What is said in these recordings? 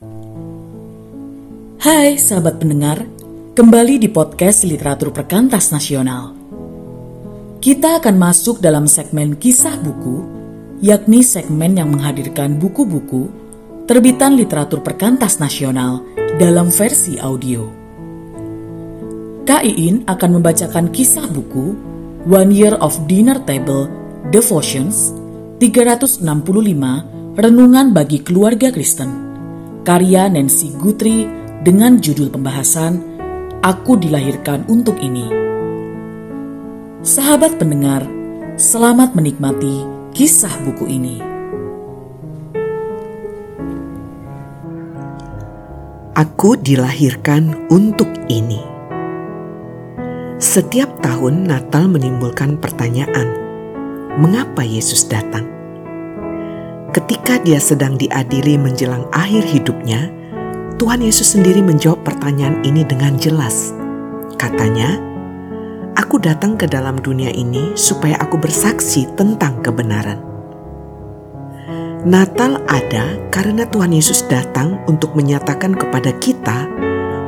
Hai sahabat pendengar, kembali di podcast Literatur Perkantas Nasional. Kita akan masuk dalam segmen kisah buku, yakni segmen yang menghadirkan buku-buku terbitan literatur perkantas nasional dalam versi audio. Kak Iin akan membacakan kisah buku One Year of Dinner Table Devotions 365 Renungan bagi Keluarga Kristen karya Nancy Guthrie dengan judul pembahasan Aku Dilahirkan Untuk Ini. Sahabat pendengar, selamat menikmati kisah buku ini. Aku dilahirkan untuk ini. Setiap tahun Natal menimbulkan pertanyaan, mengapa Yesus datang? Ketika dia sedang diadili menjelang akhir hidupnya, Tuhan Yesus sendiri menjawab pertanyaan ini dengan jelas. Katanya, "Aku datang ke dalam dunia ini supaya aku bersaksi tentang kebenaran." Natal ada karena Tuhan Yesus datang untuk menyatakan kepada kita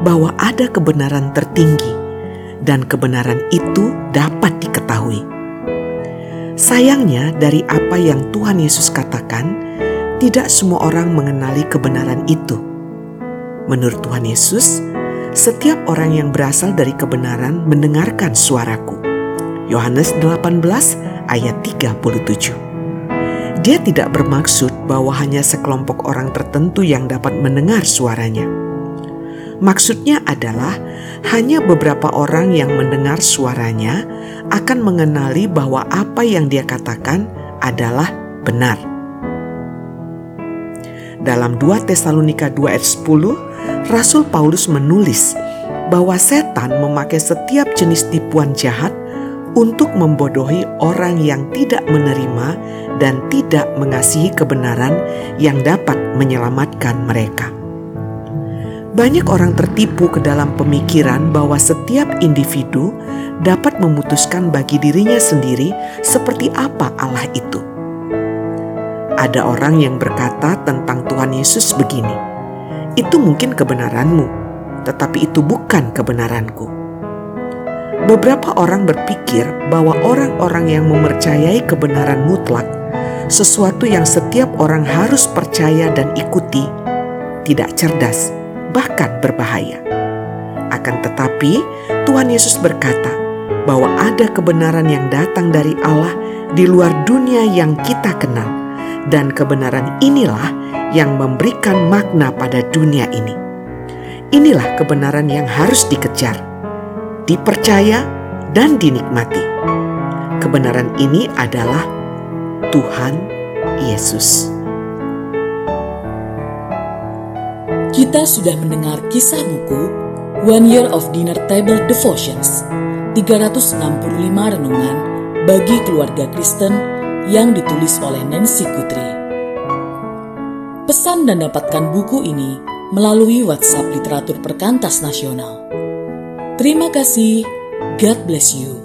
bahwa ada kebenaran tertinggi, dan kebenaran itu dapat diketahui. Sayangnya, dari apa yang Tuhan Yesus katakan, tidak semua orang mengenali kebenaran itu. Menurut Tuhan Yesus, setiap orang yang berasal dari kebenaran mendengarkan suaraku. Yohanes 18 ayat 37. Dia tidak bermaksud bahwa hanya sekelompok orang tertentu yang dapat mendengar suaranya. Maksudnya adalah hanya beberapa orang yang mendengar suaranya akan mengenali bahwa apa yang dia katakan adalah benar. Dalam 2 Tesalonika 2 ayat 10, Rasul Paulus menulis bahwa setan memakai setiap jenis tipuan jahat untuk membodohi orang yang tidak menerima dan tidak mengasihi kebenaran yang dapat menyelamatkan mereka. Banyak orang tertipu ke dalam pemikiran bahwa setiap individu dapat memutuskan bagi dirinya sendiri seperti apa Allah itu. Ada orang yang berkata tentang Tuhan Yesus begini, "Itu mungkin kebenaranmu, tetapi itu bukan kebenaranku." Beberapa orang berpikir bahwa orang-orang yang mempercayai kebenaran mutlak, sesuatu yang setiap orang harus percaya dan ikuti, tidak cerdas bahkan berbahaya. Akan tetapi, Tuhan Yesus berkata bahwa ada kebenaran yang datang dari Allah di luar dunia yang kita kenal, dan kebenaran inilah yang memberikan makna pada dunia ini. Inilah kebenaran yang harus dikejar, dipercaya, dan dinikmati. Kebenaran ini adalah Tuhan Yesus. Kita sudah mendengar kisah buku One Year of Dinner Table Devotions 365 renungan bagi keluarga Kristen yang ditulis oleh Nancy Guthrie. Pesan dan dapatkan buku ini melalui WhatsApp Literatur Perkantas Nasional. Terima kasih. God bless you.